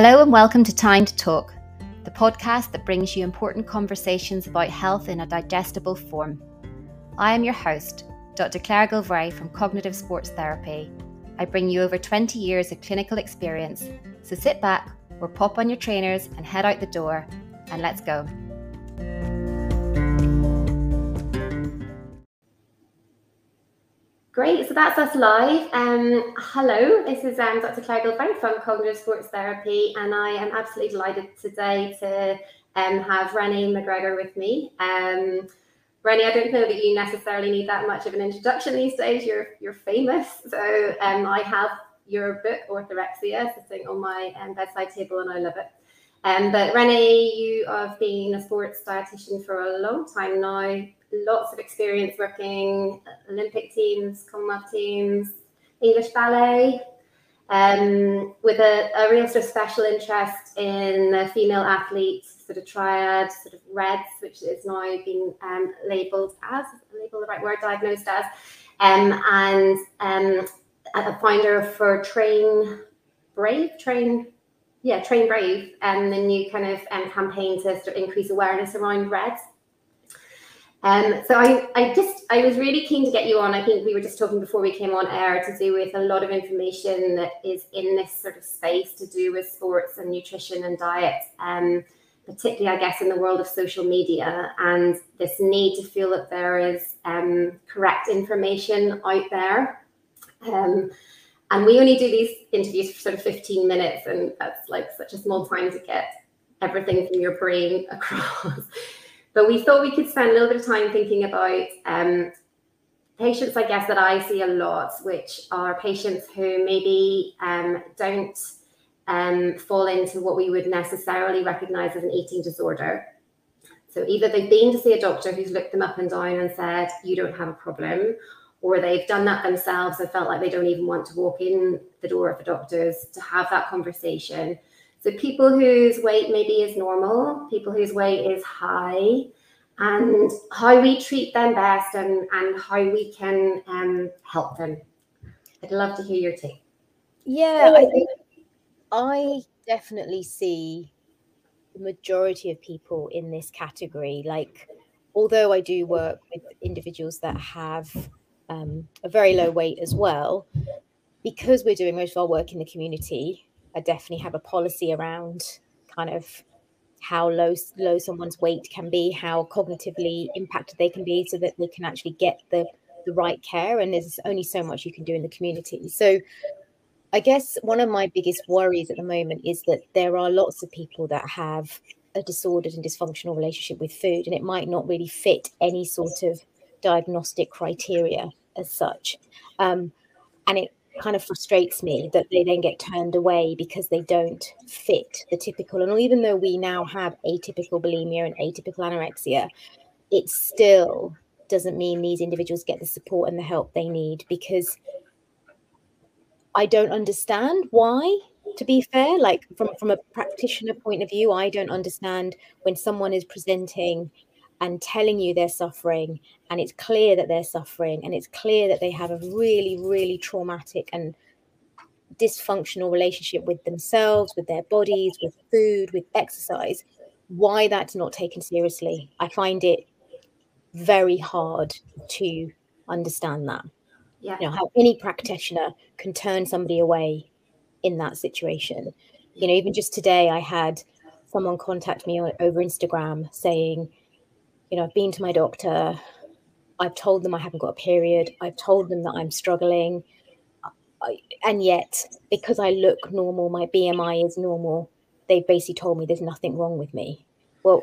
Hello and welcome to Time to Talk, the podcast that brings you important conversations about health in a digestible form. I am your host, Dr. Claire Gilvray from Cognitive Sports Therapy. I bring you over 20 years of clinical experience, so sit back or pop on your trainers and head out the door, and let's go. Great, so that's us live. Um, hello, this is um, Dr. Claire Gilvray from Cognitive Sports Therapy, and I am absolutely delighted today to um, have Renee McGregor with me. Um, Renee, I don't know that you necessarily need that much of an introduction these days. You're you're famous, so um, I have your book Orthorexia sitting on my um, bedside table, and I love it. Um, but Renee, you have been a sports dietitian for a long time now lots of experience working Olympic teams, Commonwealth teams, English ballet, um, with a, a, real sort of special interest in female athletes, sort of triad, sort of REDS, which is now being um, labelled as, label the right word, diagnosed as, um, and um, a founder for Train Brave, Train, yeah, Train Brave, and the new kind of um, campaign to sort of increase awareness around REDS. Um, so I, I just, I was really keen to get you on. I think we were just talking before we came on air to do with a lot of information that is in this sort of space to do with sports and nutrition and diet, um, particularly, I guess, in the world of social media and this need to feel that there is um, correct information out there. Um, and we only do these interviews for sort of 15 minutes, and that's like such a small time to get everything from your brain across. But we thought we could spend a little bit of time thinking about um, patients, I guess, that I see a lot, which are patients who maybe um, don't um, fall into what we would necessarily recognize as an eating disorder. So either they've been to see a doctor who's looked them up and down and said, you don't have a problem, or they've done that themselves and felt like they don't even want to walk in the door of the doctors to have that conversation. So people whose weight maybe is normal, people whose weight is high, and how we treat them best and, and how we can um, help them. I'd love to hear your take. Yeah, I think I definitely see the majority of people in this category. Like, although I do work with individuals that have um, a very low weight as well, because we're doing most of our work in the community, I definitely have a policy around kind of how low low someone's weight can be, how cognitively impacted they can be, so that they can actually get the the right care. And there's only so much you can do in the community. So I guess one of my biggest worries at the moment is that there are lots of people that have a disordered and dysfunctional relationship with food, and it might not really fit any sort of diagnostic criteria as such. Um, and it kind of frustrates me that they then get turned away because they don't fit the typical. And even though we now have atypical bulimia and atypical anorexia, it still doesn't mean these individuals get the support and the help they need because I don't understand why. To be fair, like from, from a practitioner point of view, I don't understand when someone is presenting and telling you they're suffering and it's clear that they're suffering and it's clear that they have a really really traumatic and dysfunctional relationship with themselves with their bodies with food with exercise why that's not taken seriously. I find it very hard to understand that. Yeah. you know how any practitioner can turn somebody away in that situation. You know even just today i had someone contact me over instagram saying you know, I've been to my doctor. I've told them I haven't got a period. I've told them that I'm struggling. I, and yet, because I look normal, my BMI is normal, they've basically told me there's nothing wrong with me. Well,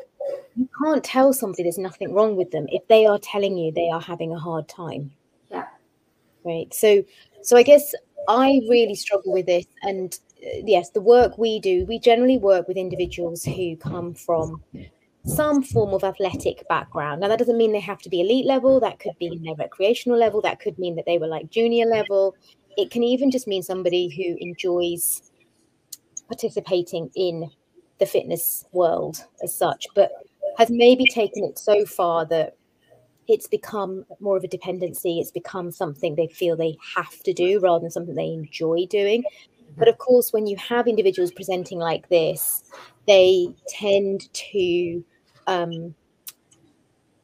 you can't tell somebody there's nothing wrong with them if they are telling you they are having a hard time. Yeah. Right. So, so I guess I really struggle with this. And uh, yes, the work we do, we generally work with individuals who come from some form of athletic background. Now, that doesn't mean they have to be elite level, that could be their recreational level, that could mean that they were like junior level. It can even just mean somebody who enjoys participating in the fitness world as such, but has maybe taken it so far that it's become more of a dependency. It's become something they feel they have to do rather than something they enjoy doing. But of course, when you have individuals presenting like this, they tend to um,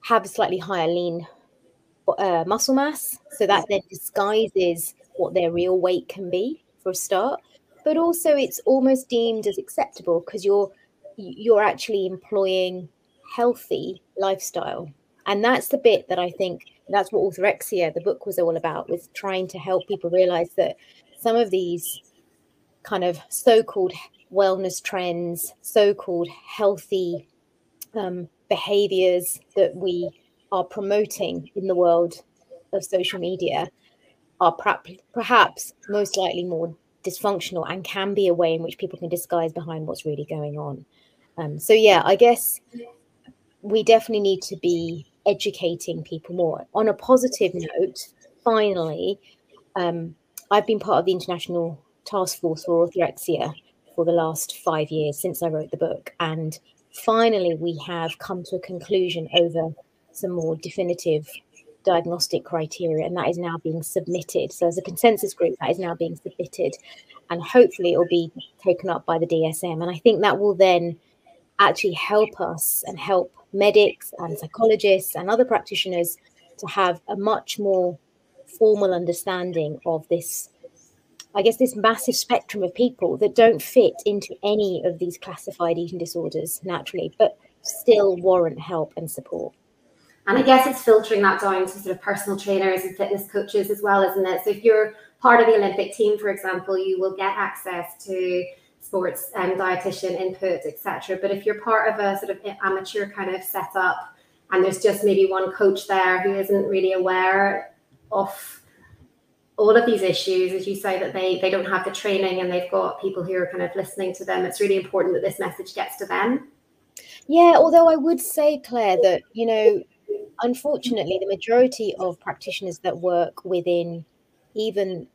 have a slightly higher lean uh, muscle mass. So that then disguises what their real weight can be for a start. But also, it's almost deemed as acceptable because you're you're actually employing healthy lifestyle, and that's the bit that I think that's what orthorexia, the book, was all about, was trying to help people realize that some of these kind of so-called wellness trends, so-called healthy um, behaviors that we are promoting in the world of social media are perhaps most likely more dysfunctional and can be a way in which people can disguise behind what's really going on. Um, so, yeah, I guess we definitely need to be educating people more. On a positive note, finally, um, I've been part of the International Task Force for Orthorexia for the last five years since I wrote the book. And finally, we have come to a conclusion over some more definitive diagnostic criteria, and that is now being submitted. So, as a consensus group, that is now being submitted, and hopefully, it will be taken up by the DSM. And I think that will then actually help us and help medics and psychologists and other practitioners to have a much more formal understanding of this I guess this massive spectrum of people that don't fit into any of these classified eating disorders naturally, but still warrant help and support. And I guess it's filtering that down to sort of personal trainers and fitness coaches as well, isn't it? So if you're part of the Olympic team, for example, you will get access to sports um, dietitian input, etc. But if you're part of a sort of amateur kind of setup, and there's just maybe one coach there who isn't really aware of all of these issues, as you say, that they they don't have the training and they've got people who are kind of listening to them. It's really important that this message gets to them. Yeah, although I would say, Claire, that you know, unfortunately, the majority of practitioners that work within even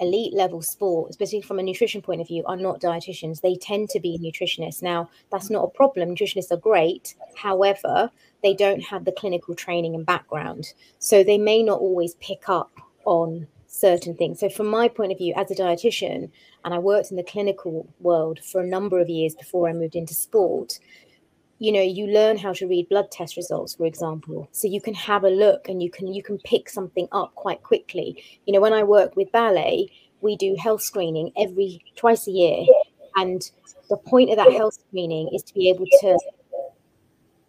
elite level sport, especially from a nutrition point of view, are not dietitians. They tend to be nutritionists. Now, that's not a problem. Nutritionists are great. However, they don't have the clinical training and background. So they may not always pick up on certain things. So, from my point of view, as a dietitian, and I worked in the clinical world for a number of years before I moved into sport, you know you learn how to read blood test results for example so you can have a look and you can you can pick something up quite quickly you know when i work with ballet we do health screening every twice a year and the point of that health screening is to be able to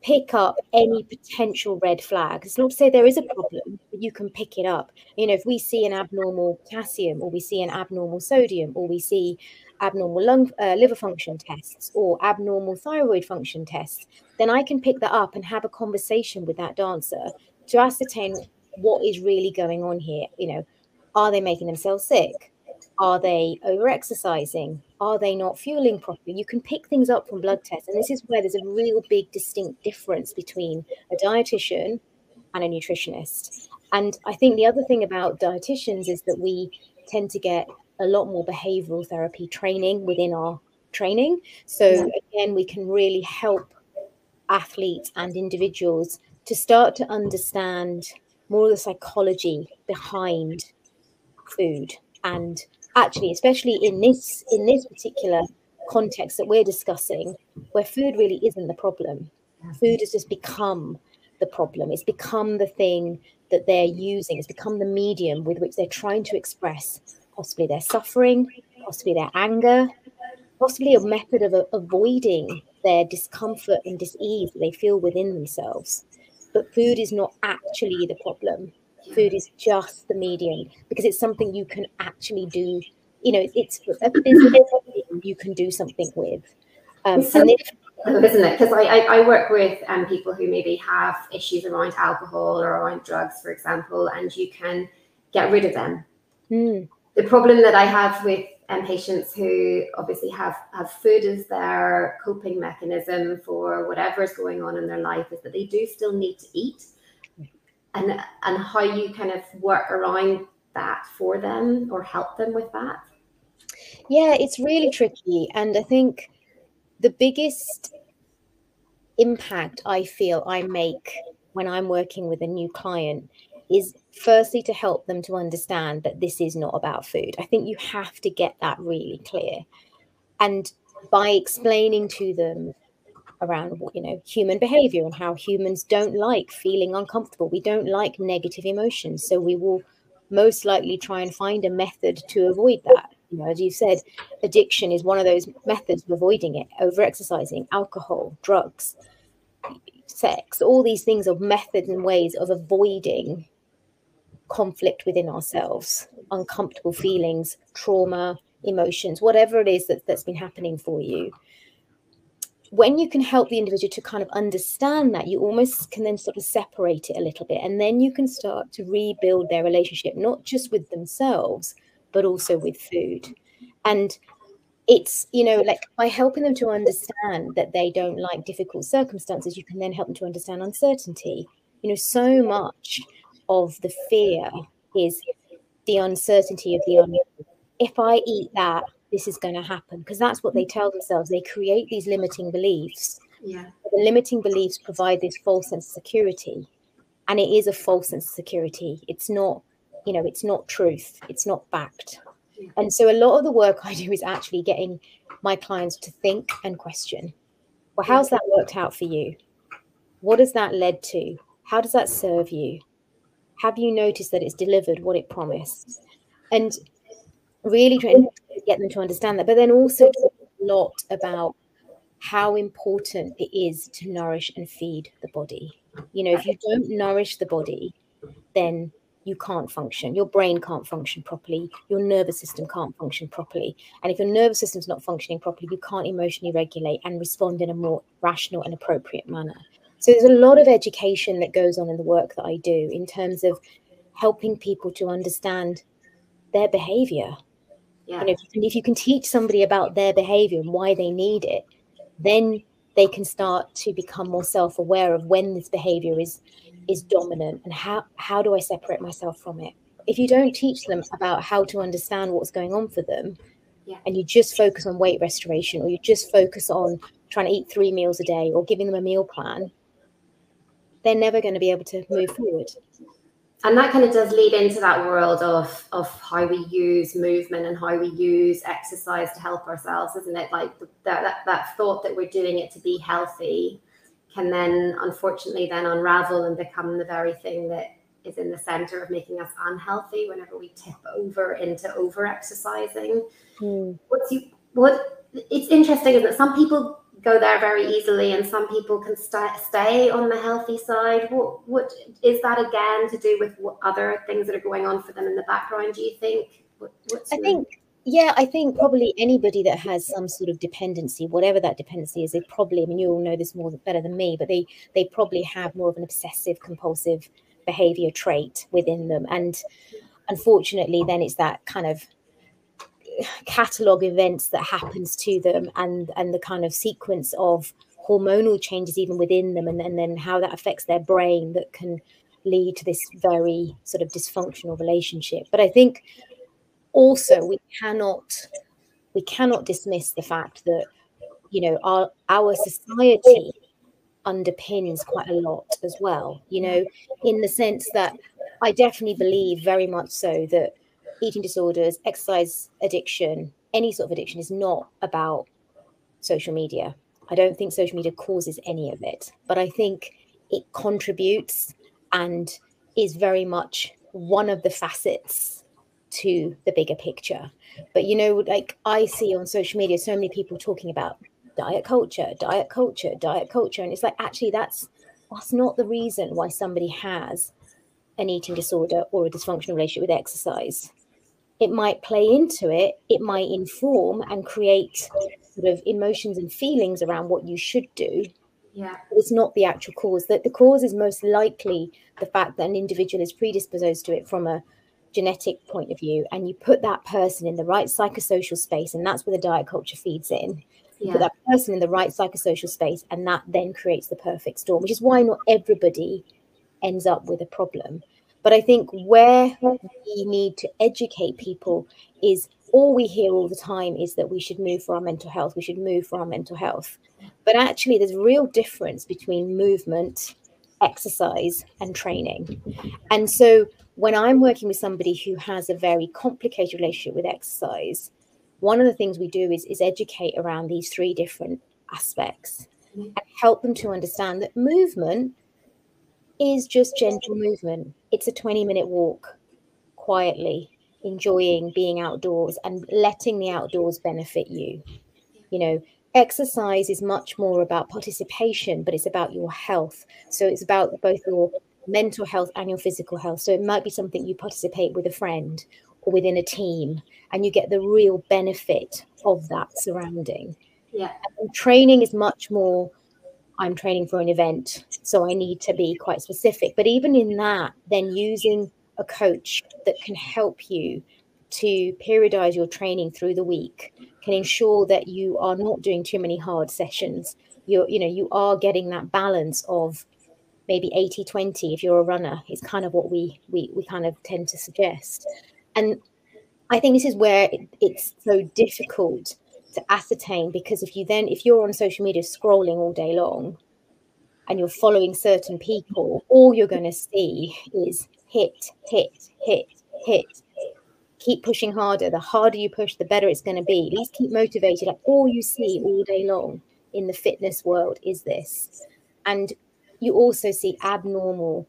pick up any potential red flag. It's not to say there is a problem, you can pick it up. You know, if we see an abnormal potassium or we see an abnormal sodium or we see abnormal lung uh, liver function tests or abnormal thyroid function tests, then I can pick that up and have a conversation with that dancer to ascertain what is really going on here. You know, are they making themselves sick? Are they over exercising? Are they not fueling properly? You can pick things up from blood tests. And this is where there's a real big distinct difference between a dietitian and a nutritionist. And I think the other thing about dietitians is that we tend to get a lot more behavioral therapy training within our training. So, yeah. again, we can really help athletes and individuals to start to understand more of the psychology behind food and actually, especially in this in this particular context that we're discussing, where food really isn't the problem. Food has just become the problem. It's become the thing that they're using. It's become the medium with which they're trying to express possibly their suffering, possibly their anger, possibly a method of avoiding their discomfort and dis-ease that they feel within themselves. But food is not actually the problem food is just the medium because it's something you can actually do you know it's a business you can do something with um, and it, isn't it? Because I, I, I, work with um, people who maybe have issues around alcohol or around drugs for example and you can get rid of them. Mm. the problem that i have with um, patients who obviously have, have food as their coping mechanism for whatever is going on in their life is that they do still need to eat. And and how you kind of work around that for them or help them with that. Yeah it's really tricky. And i think the biggest impact i feel i make when i'm working with a new client is firstly to help them to understand that this is not about food. I think you have to get that really clear. And by explaining to them around you know human behavior and how humans don't like feeling uncomfortable we don't like negative emotions so we will most likely try and find a method to avoid that you know as you said addiction is one of those methods of avoiding it over exercising alcohol drugs sex all these things are methods and ways of avoiding conflict within ourselves uncomfortable feelings trauma emotions whatever it is that, that's been happening for you when you can help the individual to kind of understand that, you almost can then sort of separate it a little bit. And then you can start to rebuild their relationship, not just with themselves, but also with food. And it's, you know, like by helping them to understand that they don't like difficult circumstances, you can then help them to understand uncertainty. You know, so much of the fear is the uncertainty of the unknown. If I eat that, this is going to happen because that's what they tell themselves. They create these limiting beliefs. Yeah. The limiting beliefs provide this false sense of security. And it is a false sense of security. It's not, you know, it's not truth. It's not fact. And so a lot of the work I do is actually getting my clients to think and question. Well, how's that worked out for you? What has that led to? How does that serve you? Have you noticed that it's delivered what it promised? And really trying to get them to understand that, but then also a lot about how important it is to nourish and feed the body. You know, if you don't nourish the body, then you can't function. Your brain can't function properly. Your nervous system can't function properly. And if your nervous system's not functioning properly, you can't emotionally regulate and respond in a more rational and appropriate manner. So there's a lot of education that goes on in the work that I do in terms of helping people to understand their behavior yeah. And if, if you can teach somebody about their behavior and why they need it, then they can start to become more self-aware of when this behavior is is dominant and how how do I separate myself from it. If you don't teach them about how to understand what's going on for them, yeah. and you just focus on weight restoration or you just focus on trying to eat three meals a day or giving them a meal plan, they're never going to be able to move forward and that kind of does lead into that world of of how we use movement and how we use exercise to help ourselves isn't it like that, that, that thought that we're doing it to be healthy can then unfortunately then unravel and become the very thing that is in the center of making us unhealthy whenever we tip over into over exercising mm. what's you what it's interesting is that some people go there very easily and some people can st- stay on the healthy side. What what is that again to do with what other things that are going on for them in the background do you think? What, i think yeah i think probably anybody that has some sort of dependency whatever that dependency is they probably i mean you all know this more better than me but they they probably have more of an obsessive compulsive behavior trait within them. And unfortunately then it's that kind of catalog events that happens to them and and the kind of sequence of hormonal changes even within them and, and then how that affects their brain that can lead to this very sort of dysfunctional relationship. But i think also we cannot we cannot dismiss the fact that you know our our society underpins quite a lot as well you know in the sense that i definitely believe very much so that eating disorders, exercise addiction, any sort of addiction is not about social media. I don't think social media causes any of it, but I think it contributes and is very much one of the facets to the bigger picture. But you know, like I see on social media, so many people talking about diet culture, diet culture, diet culture, and it's like actually that's that's not the reason why somebody has an eating disorder or a dysfunctional relationship with exercise it might play into it, it might inform and create sort of emotions and feelings around what you should do. Yeah. It's not the actual cause. That the cause is most likely the fact that an individual is predisposed to it from a genetic point of view, and you put that person in the right psychosocial space, and that's where the diet culture feeds in. You yeah. put that person in the right psychosocial space, and that then creates the perfect storm, which is why not everybody ends up with a problem. But I think where we need to educate people is all we hear all the time is that we should move for our mental health, we should move for our mental health. But actually, there's a real difference between movement, exercise, and training. And so when I'm working with somebody who has a very complicated relationship with exercise, one of the things we do is, is educate around these three different aspects mm-hmm. and help them to understand that movement is just gentle movement. It's a 20 minute walk quietly, enjoying being outdoors and letting the outdoors benefit you. You know, exercise is much more about participation, but it's about your health. So it's about both your mental health and your physical health. So it might be something you participate with a friend or within a team, and you get the real benefit of that surrounding. Yeah. And training is much more I'm training for an event, so I need to be quite specific. But even in that, then using a coach that can help you to periodize your training through the week can ensure that you are not doing too many hard sessions. You're, you know, you are getting that balance of maybe 80 20 if you're a runner is kind of what we we we kind of tend to suggest. And i think this is where it, it's so difficult to ascertain because if you then if you're on social media scrolling all day long and you're following certain people all you're going to see is hit hit hit hit. Keep pushing harder. The harder you push the better it's going to be least keep motivated. Like all you see all day long in the fitness world is this. And you also see abnormal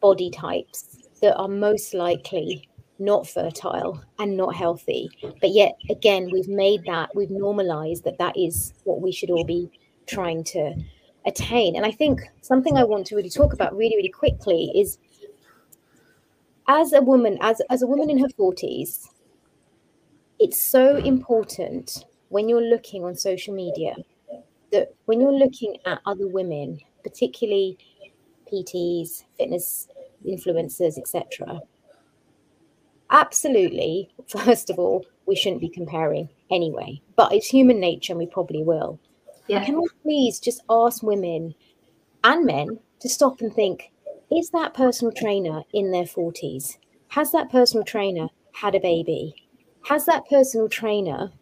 body types that are most likely not fertile and not healthy. But yet, again, we've made that, we've normalized that that is what we should all be trying to attain. And I think something I want to really talk about really, really quickly is as a woman, as, as a woman in her 40s, it's so important when you're looking on social media that when you're looking at other women particularly PTs, fitness influencers, etc. Absolutely, first of all, we shouldn't be comparing anyway, but it's human nature and we probably will. Yeah. Can we please just ask women and men to stop and think is that personal trainer in their 40s? Has that personal trainer had a baby? Has that personal trainer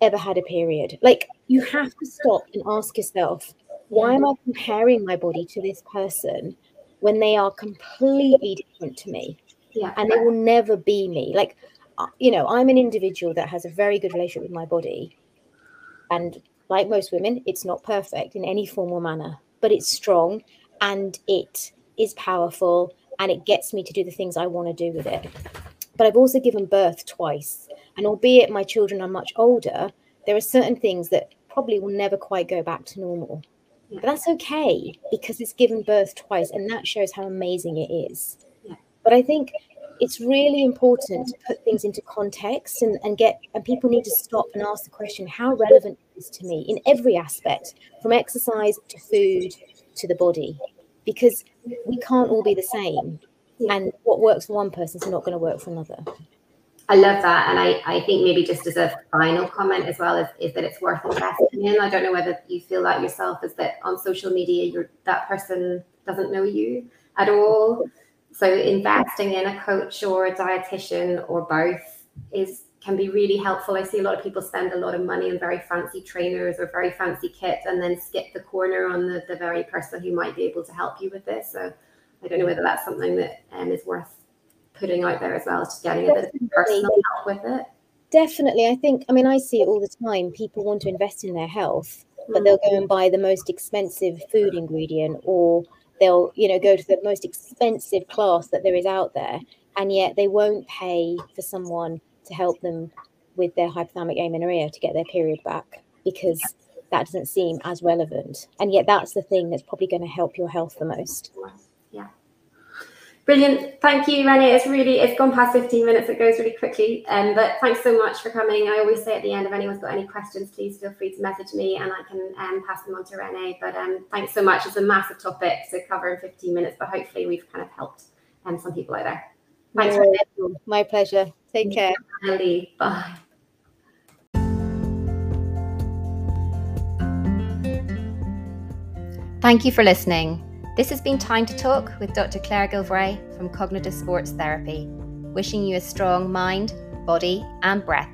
ever had a period? Like, you have to stop and ask yourself why am I comparing my body to this person when they are completely different to me? Yeah. And they will never be me. Like, uh, you know, I'm an individual that has a very good relationship with my body. And like most women, it's not perfect in any form or manner, but it's strong and it is powerful and it gets me to do the things I want to do with it. But I've also given birth twice. And albeit my children are much older, there are certain things that probably will never quite go back to normal. But that's okay because it's given birth twice, and that shows how amazing it is. But I think it's really important to put things into context and, and get and people need to stop and ask the question how relevant is to me in every aspect from exercise to food to the body? Because we can't all be the same and what works for one person is not going to work for another I love that. And I, I think maybe just as a final comment as well is, is that it's worth investing in. I don't know whether you feel that yourself is that on social media you're that person doesn't know you at all. So investing in a coach or a dietitian or both is can be really helpful. I see a lot of people spend a lot of money on very fancy trainers or very fancy kits and then skip the corner on the, the very person who might be able to help you with this. So I don't know whether that's something that um, is worth putting out there as well, just getting a bit of personal help with it. Definitely. I think, I mean, I see it all the time. People want to invest in their health, but they'll go and buy the most expensive food ingredient or they'll, you know, go to the most expensive class that there is out there. And yet they won't pay for someone to help them with their hypothalamic amenorrhea to get their period back because that doesn't seem as relevant. And yet that's the thing that's probably going to help your health the most. Brilliant. Thank you, Renee. It's really, it's gone past 15 minutes. It goes really quickly. Um, but thanks so much for coming. I always say at the end, if anyone's got any questions, please feel free to message me and I can um, pass them on to Renee. But um, thanks so much. It's a massive topic to cover in 15 minutes, but hopefully we've kind of helped um, some people out there. Thanks, no, Renee. My pleasure. Take care. Bye. Thank you for listening. This has been Time to Talk with Dr. Claire Gilvray from Cognitive Sports Therapy, wishing you a strong mind, body, and breath.